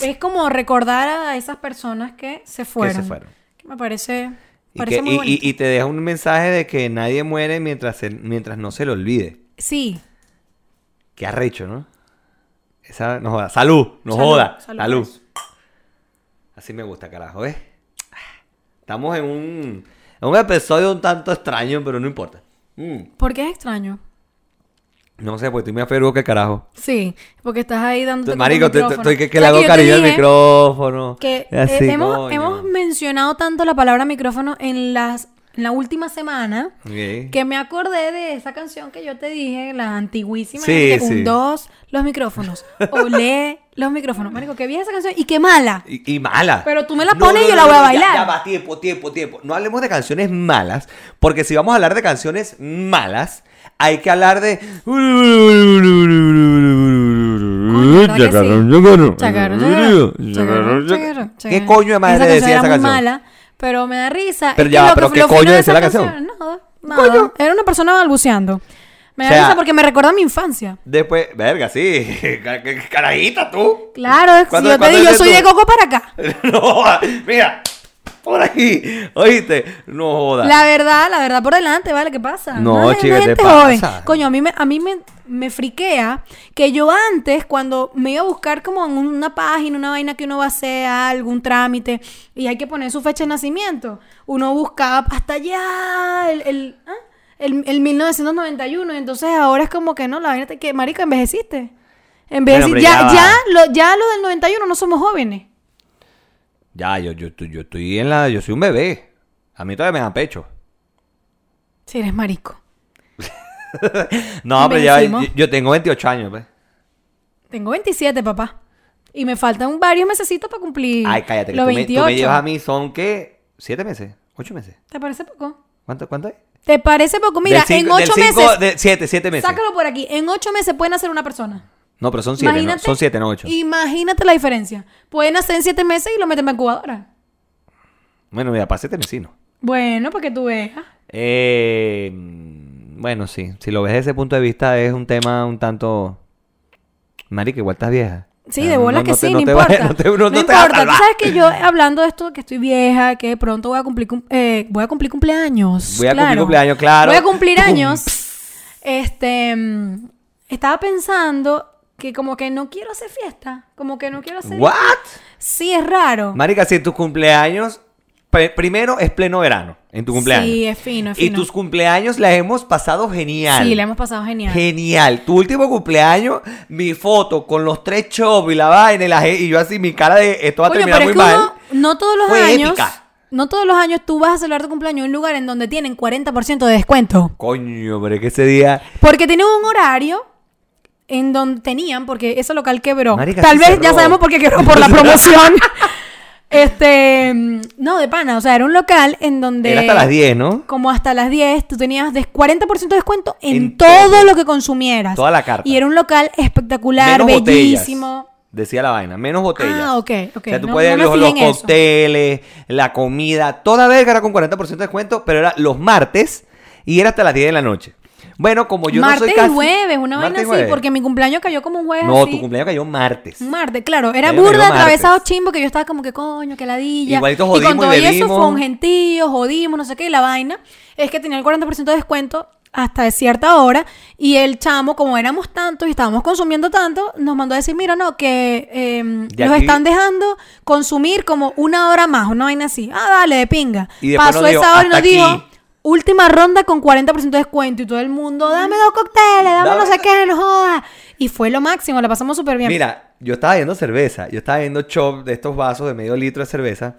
Es como recordar a esas personas que se que fueron. se fueron. Que me parece, Y, parece que- muy y- y- te deja un mensaje de que nadie muere mientras, se- mientras no se lo olvide. Sí. Qué arrecho, ¿no? Esa, no joda. Salud, no Salud, joda. salud. Así me gusta, carajo, ¿ves? Estamos en un, Es un episodio un tanto extraño, pero no importa. Mm. ¿Por qué es extraño? No sé, pues estoy más ferugo que carajo. Sí, porque estás ahí dando. Marico, estoy que, que le hago cariño al micrófono. Que y así, eh, hemos, coño. hemos mencionado tanto la palabra micrófono en las en la última semana que me acordé de esa canción que yo te dije, la antiguísima, Sí, que sí. con dos los micrófonos. Olé los micrófonos. Marico, qué vieja esa canción y qué mala. Y, y mala. Pero tú me la pones y yo la voy a ya- bailar. Ya, va, tiempo, tiempo, tiempo. No hablemos de canciones malas, porque si vamos a hablar de canciones malas, hay que hablar de. ¿verdad que ¿Qué coño de madre decía esa canción? mala, pero me da risa. Pero ya, que pero que- ¿qué coño decía la canción? Nada, nada. Era una persona balbuceando. Me da O sea- risa porque me recuerda a mi infancia. Después, verga, sí. Ca- ca- Carajita, tú. Claro, si ¿Cuándo- yo te digo, yo soy tú? de Coco para acá. no, mira. Por aquí. ¿Oíste? No jodas. La verdad, la verdad por delante, ¿vale? ¿Qué pasa? No, una chica, ¿qué te gente joven. pasa? Coño, a mí, me, a mí me, me friquea que yo antes, cuando me iba a buscar como en una página, una vaina que uno va a hacer, algún trámite, y hay que poner su fecha de nacimiento, uno buscaba hasta allá el, el, ¿ah? El, el 1991, y entonces ahora es como que no, la vaina te que, marica, envejeciste. Envejeciste. ya, ya ya, lo, ya lo del 91 no somos jóvenes. Ya, yo, yo, yo estoy en la. Yo soy un bebé. A mí todavía me da pecho. Si eres marico. No, pero ya. Yo, yo tengo 28 años, pues. Tengo 27, papá. Y me faltan varios mesecitos para cumplir Ay, cállate. Que los tú, me, 28. tú me llevas a mí, son qué? ¿Siete meses? ¿Ocho meses? ¿Te parece poco? ¿Cuánto, cuánto es? ¿Te parece poco? Mira, Del cinco- en del ocho cinco- meses... de siete, siete meses. Sácalo por aquí. En ocho meses pueden hacer una persona. No, pero son siete, ¿no? Son siete, no ocho. Imagínate la diferencia. Pueden hacer en siete meses y lo meten en la incubadora. Bueno, mira, para siete mesino. Bueno, para que tú veas. Eh, mm, bueno, sí. Si lo ves desde ese punto de vista, es un tema un tanto. Marica, igual estás vieja. Sí, Ah, de bola que sí, no, te importa. no te, no- te importa. Tú sabes que yo, hablando de esto, que estoy vieja, que pronto voy a cumplir, cum- eh, voy a cumplir cumpleaños. Voy a cumplir cumpleaños, claro. Voy a cumplir años. Este, mm, estaba pensando que como que no quiero hacer fiesta. Como que no quiero hacer... ¿What? Sí, es raro. Marica, si tu cumpleaños. Primero es pleno verano, en tu cumpleaños. Sí, es fino, es Y fino. tus cumpleaños las hemos pasado genial. Sí, la hemos pasado genial. Genial. Tu último cumpleaños, mi foto con los tres chops y la vaina y, la, y yo así, mi cara de esto va a terminar muy mal. uno, no todos los Fue años, épica. no todos los años tú vas a celebrar tu cumpleaños en un lugar en donde tienen 40% de descuento. Coño, pero es que ese día. Porque tienen un horario en donde tenían, porque ese local quebró. Marica, Tal sí vez cerró. ya sabemos por qué quebró, por la promoción. este, mm, no, de pana, o sea, era un local en donde... Era hasta las 10, ¿no? Como hasta las 10, tú tenías de 40% de descuento en, En todo, todo. lo que consumieras. Toda la carta. Y era un local espectacular, Menos bellísimo. botellas. Decía la vaina, menos botellas. Ah, ok, ok. O sea, tú No- puedes no los, cócteles, la comida, toda verga era con 40% de descuento, pero era los martes y era hasta las 10 de la noche. Bueno, como yo martes no soy casi... y jueves, una vaina así, jueves. porque mi cumpleaños cayó como un jueves No, así. tu cumpleaños cayó martes. Martes, claro. Era burda, atravesado chimbo, que yo estaba como que coño, que ladilla. Igualito y con jodimos y todo eso fue un gentío, jodimos, no sé qué, y la vaina es que tenía el 40% de descuento hasta de cierta hora y el chamo, como éramos tantos y estábamos consumiendo tanto, nos mandó a decir, mira, no, que eh, De nos aquí- están dejando consumir como una hora más, una vaina así. Ah, dale, de pinga. Y Pasó nos dijo, esa hora y nos "Hasta dijo... aquí". Última ronda con 40% de descuento y todo el mundo, dame dos cócteles, dame Dame- no sé qué, no jodas. Y fue lo máximo, la pasamos súper bien. Mira, yo estaba viendo cerveza, yo estaba viendo chop de estos vasos de medio litro de cerveza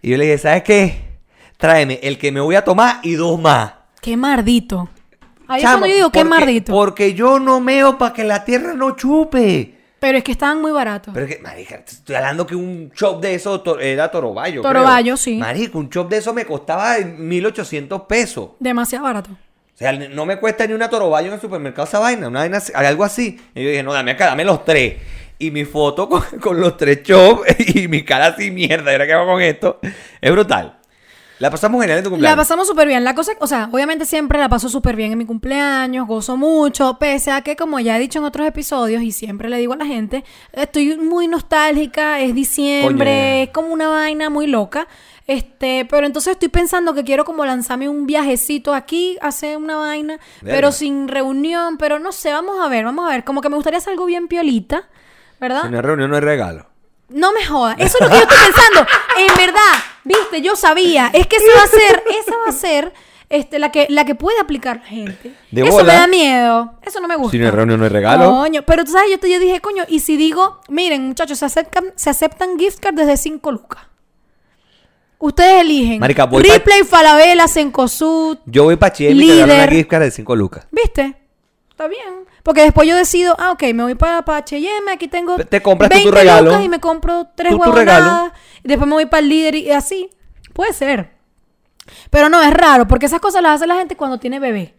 y yo le dije, ¿sabes qué? Tráeme el que me voy a tomar y dos más. Qué mardito. Ahí es Chamo, cuando yo digo, qué porque- mardito. Porque yo no meo para que la tierra no chupe. Pero es que estaban muy baratos. Pero es que, marica, estoy hablando que un chop de eso to- era Toroballo. creo. Toroballo, sí. Marica, un chop de eso me costaba 1800 pesos. Demasiado barato. O sea, no me cuesta ni una Toroballo en el supermercado esa vaina, una vaina algo así. Y yo dije, no, dame acá, dame los tres. Y mi foto con, con los tres chops y mi cara así, mierda, ¿y ahora qué hago con esto? Es brutal. La pasamos genial en tu La cumpleaños. pasamos súper bien. La cosa, o sea, obviamente siempre la paso súper bien en mi cumpleaños, gozo mucho, pese a que, como ya he dicho en otros episodios y siempre le digo a la gente, estoy muy nostálgica, es diciembre, Coño. es como una vaina muy loca. Este, pero entonces estoy pensando que quiero como lanzarme un viajecito aquí, hacer una vaina, pero sin reunión, pero no sé, vamos a ver, vamos a ver. Como que me gustaría hacer algo bien piolita, ¿verdad? Si no reunión, no es regalo. No me jodas. Eso es lo que yo estoy pensando. En verdad, viste, yo sabía. Es que esa va a ser, esa va a ser este, la, que, la que puede aplicar la gente. De Eso bola. me da miedo. Eso no me gusta. Si no es reunión, no es regalo. Coño, pero tú sabes, yo, te, yo dije, coño, y si digo, miren, muchachos, se aceptan, se aceptan gift cards desde 5 lucas. Ustedes eligen. Marica, voy pa- Ripley, Falabella, Sencosud. Yo voy para Chile y me regalo una gift card de 5 lucas. ¿Viste? Está bien. Porque después yo decido, ah, ok, me voy para, para H&M, aquí tengo Te compras tú tu 20 regalo. lucas y me compro tres Tú huevonadas. Y después me voy para el líder y así. Puede ser. Pero no, es raro, porque esas cosas las hace la gente cuando tiene bebé.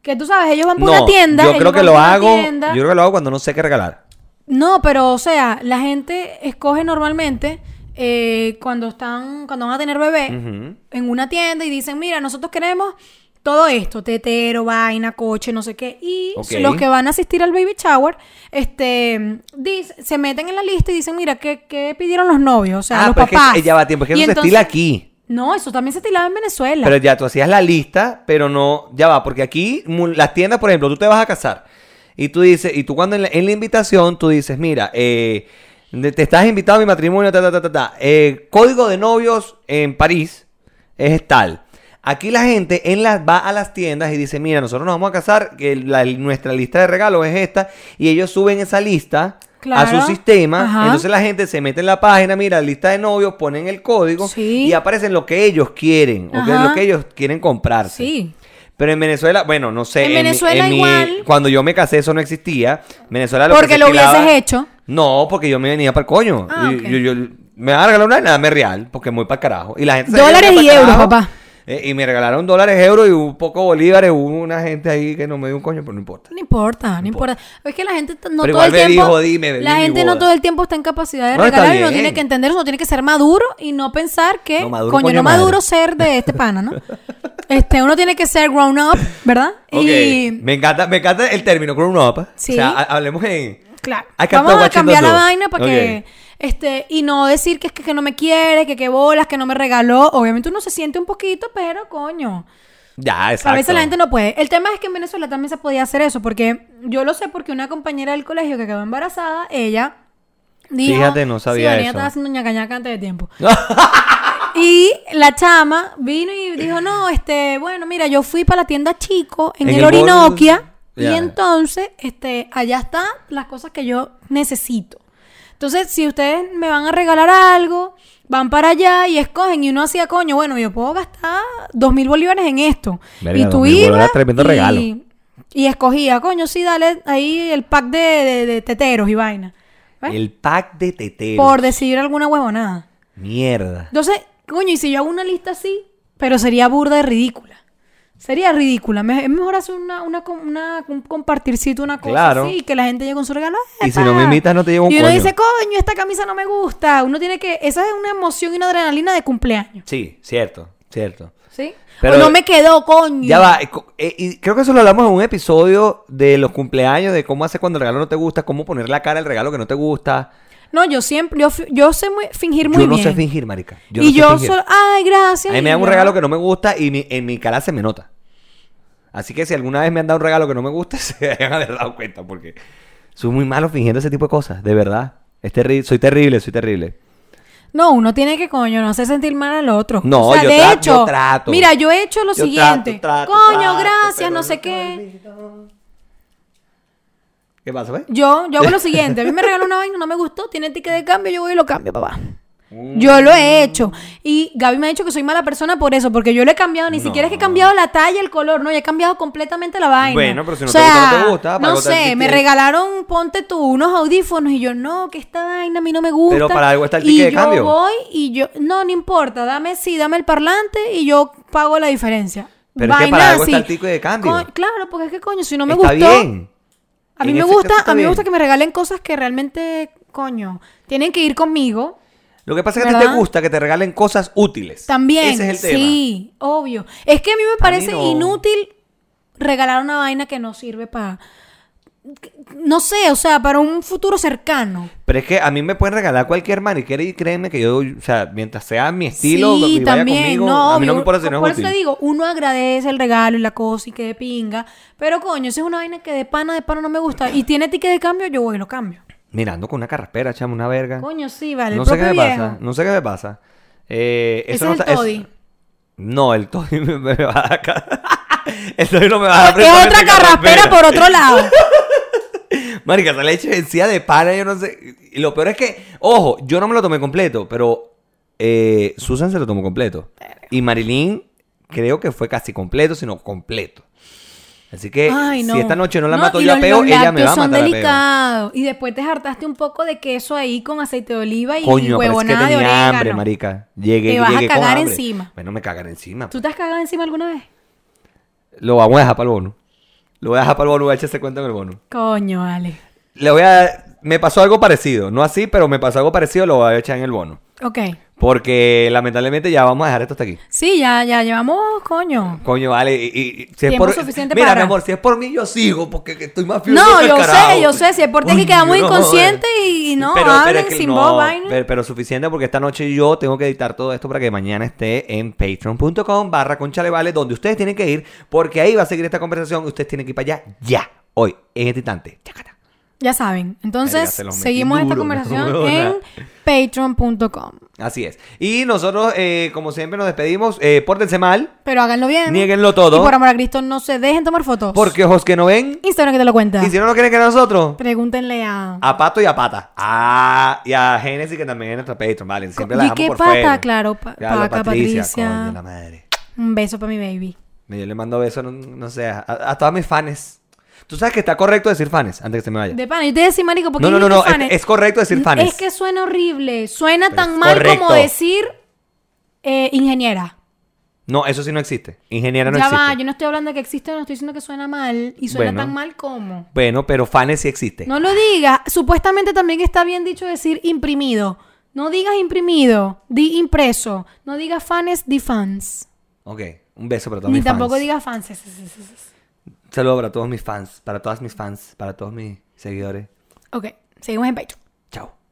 Que tú sabes, ellos van por una tienda. yo creo que lo hago. tienda. Yo creo que lo hago cuando no sé qué regalar. No, pero o sea, la gente escoge normalmente eh, cuando están, cuando van a tener bebé en una tienda y dicen, mira, nosotros queremos todo esto, tetero, vaina, coche, no sé qué. Y los que van a asistir al baby shower, este, dice- se meten en la lista y dicen, mira, ¿qué, qué pidieron los novios? O sea, ah, los pero es papás. que eh, ya va tiempo. Es que Y eso se estila aquí. No, eso también se estilaba en Venezuela. Pero ya tú hacías la lista, pero no, ya va, porque aquí las tiendas, por ejemplo, tú te vas a casar y tú dices, y tú cuando en la, en la invitación tú dices, mira, eh, te estás invitado a mi matrimonio, ta, ta, ta, ta, ta. Eh, código de novios en París es tal. Aquí la gente en las, va a las tiendas y dice, mira, nosotros nos vamos a casar, que la- nuestra lista de regalos es esta, y ellos suben esa lista a su sistema, Ajá. entonces la gente se mete en la página, mira, lista de novios, ponen el código Sí. y aparecen lo que ellos quieren, o que- lo que ellos quieren comprarse. Sí. Pero en Venezuela, bueno, no sé. En Venezuela mi- igual. cuando yo me casé eso no existía. Venezuela lo Porque que lo hubieses hecho. No, porque yo me venía para el coño. Ah, Y- ok. yo, yo- me van a regalar una nada, me real, porque muy para carajo. Y la gente se Dólares y euros, carajo. papá. Eh, y me regalaron dólares, euros y un poco bolívares. Hubo una gente ahí que no me dio un coño, pero no importa. No importa, no importa. Es que la gente no Pero todo el tiempo. jodí, me bebí la gente no todo el tiempo está en capacidad de No, regalar y no tiene que entender eso, no tiene que ser maduro y no pensar que No, maduro, coño, coño no madre. maduro ser de este pana, ¿no? este, uno tiene que ser grown up, ¿verdad? Y me encanta, me encanta el término grown up. Sí. O sea, ha- hablemos en. claro, vamos a cambiar la vaina para que. Este y no decir que es que, que no me quiere, que qué bolas, que no me regaló. Obviamente uno se siente un poquito, pero coño. Ya, exacto. A veces la gente no puede. El tema es que en Venezuela también se podía hacer eso, porque yo lo sé porque una compañera del colegio que quedó embarazada, ella dijo... Fíjate, no sabía sí, eso. estaba haciendo ñaca ñaca antes de tiempo. y la chama vino y dijo, no, este, bueno, mira, yo fui para la tienda Chico en, En el, el Orinoquia y entonces, este, allá están las cosas que yo necesito. Entonces, si ustedes me van a regalar algo, van para allá y escogen. Y uno hacía, coño, bueno, yo puedo gastar dos mil bolívares en esto. Verga, y tú 2.000 ibas tremendo y, regalo. y escogía, coño, sí, dale ahí el pack de, de- de teteros y vaina. ¿Ves? El pack de teteros. Por decir alguna huevonada. Mierda. Entonces, coño, y si yo hago una lista así, pero sería burda y ridícula. Sería ridícula. Me- es mejor hacer una, una, una- un compartircito, una cosa Claro. así, y que la gente llegue con su regalo. Y si ¡epa! no me invitas, no te llevo un Y uno coño. dice, coño, esta camisa no me gusta. Uno tiene que... Esa es una emoción y una adrenalina de cumpleaños. Sí, cierto, cierto. ¿Sí? Pero- o no me quedó, coño. Ya va, eh, eh, y creo que eso lo hablamos en un episodio de los cumpleaños, de cómo hacer cuando el regalo no te gusta, cómo poner la cara al regalo que no te gusta. No, yo siempre... Yo, yo sé muy- fingir muy yo no bien. sé fingir, marica. Yo y no yo solo... Ay, gracias. A mí me dan un regalo que no me gusta y mi- en mi cara se me nota. Así que si alguna vez me han dado un regalo que no me gusta, se haber dado cuenta porque soy muy malo fingiendo ese tipo de cosas, de verdad. Es terri- soy terrible, soy terrible. No, uno tiene que, coño, no hacer sentir mal al otro. No, o sea, yo de hecho, yo trato. mira, yo he hecho lo Yo siguiente. trato, trato, coño, gracias, no sé qué. olvidó. ¿Qué pasa, pues? Yo, yo hago lo siguiente. A mí me regaló una vaina, no me gustó, tiene ticket de cambio, yo voy y lo cambio, papá. Mm. Yo lo he hecho. Y Gaby me ha dicho que soy mala persona por eso, porque yo lo he cambiado. Ni siquiera es que he cambiado la talla, el color, no, yo he cambiado completamente la vaina. Bueno, pero si no O te gusta, sea, no te gusta, para No sé, me regalaron, ponte tú, unos audífonos y yo, no, que esta vaina a mí no me gusta. Pero para algo está el Y ticket de yo cambio. voy y yo, no, no importa, dame, sí, dame el parlante y yo pago la diferencia. Pero es que Vaina para algo está el ticket de cambio. Co- claro, porque es que coño, si no me Está gustó. bien. A mí me gusta, a mí me gusta que me regalen cosas que realmente, coño, tienen que ir conmigo. Lo que pasa es que a ti te gusta que te regalen cosas útiles. También. Ese es el tema. Sí, obvio. Es que a mí me parece no. inútil regalar una vaina que no sirve para. No sé, o sea, para un futuro cercano. Pero es que a mí me pueden regalar cualquier maniquera y créeme que yo, o sea, mientras sea mi estilo, sí, vaya también. conmigo, no, a mí no me si no Por es eso te digo, uno agradece el regalo y la cosa y que de pinga. Pero coño, si es una vaina que de pana, de pana no me gusta y tiene ticket de cambio, yo voy y lo cambio. Mirando con una carraspera, chamo, una verga. Coño, sí, vale. no el sé qué me viejo. pasa. No sé qué me pasa. Eh, Ese eso es no el está- es- toddy. No, el Toddy me, me va a dar... El Toddy no me va a dar Es otra carraspera por otro lado. Marica, esa leche encía de pana, yo no sé. Y lo peor es que, ojo, yo no me lo tomé completo, pero eh, Susan se lo tomó completo. Y Marilyn creo que fue casi completo, sino completo. Así que Ay, no. si esta noche no la No, mato y yo a peo, ella me va a son matar a peo. delicados. Y después te hartaste un poco de queso ahí con aceite de oliva y Coño, es que huevonada de tenía orégano. hambre, marica. Llegué, Te vas a llegué con cagar hambre. encima. Bueno, me cagan encima. ¿Tú te has cagado encima alguna vez? Lo vamos a dejar para el bono. Lo voy a dejar para el bono, voy a echar ese cuento en el bono. Coño, vale. Le voy a... Me pasó algo parecido. No así, pero me pasó algo parecido, lo voy a echar en el bono. Ok. Porque lamentablemente ya vamos a dejar esto hasta aquí. Sí, ya, ya llevamos, coño. Coño, vale. Y, si es por, suficiente Mira, para- mi amor, si es por mí, yo sigo, porque que estoy más fiebre No, que yo carajo. sé, yo sé. Si es por ti que quedamos no, inconscientes y no Pero- pero hablen es que sin no, voz, vaina. Pero, pero suficiente porque esta noche yo tengo que editar todo esto para que mañana esté en patreon.com barra conchalevale, donde ustedes tienen que ir, porque ahí va a seguir esta conversación. Ustedes tienen que ir para allá ya, hoy, en este instante. Chacata. Ya saben. Verga, Entonces, se seguimos esta conversación en patreon.com. Así es. Y nosotros, eh, como siempre, nos despedimos. Eh, pórtense mal, Pero háganlo bien. Niéguenlo todo. Y por amor a Cristo, no se dejen tomar fotos. porque ojos que no ven. Instagram que te lo cuenta. Y si no nos quieren que nosotros, Pregúntenle a... A Pato y a Pata. Ah, y a Genesis, que también es nuestra Patreon, vale. Siempre la ¿Y dejamos qué por pata? fuera. Claro, pa- Claro, Paca, Patricia. Coño, la madre. Un beso para mi baby. Yo le mando besos, no, no sé, a, a todas mis fans. Tú sabes que está correcto decir fans antes que se me vaya. De pana. Yo te decía, marico, porque No, no, no, no, es- fanes. es correcto decir fanes. Es que suena horrible. Suena Pero tan mal correcto. como decir eh, ingeniera. No, eso sí no existe. Ingeniera no ya existe. va, yo no estoy hablando de que existe, no estoy diciendo que suena mal. Y suena Bueno. tan mal como. Bueno, pero fans sí existe. No lo digas. Supuestamente también está bien dicho decir imprimido. No digas imprimido, di impreso. No digas fans, di fans. Ok, un beso para todos Ni mis tampoco fans. digas fans. Saludo para todos mis fans, para todas mis fans, para todos mis seguidores. Ok, seguimos en Patreon.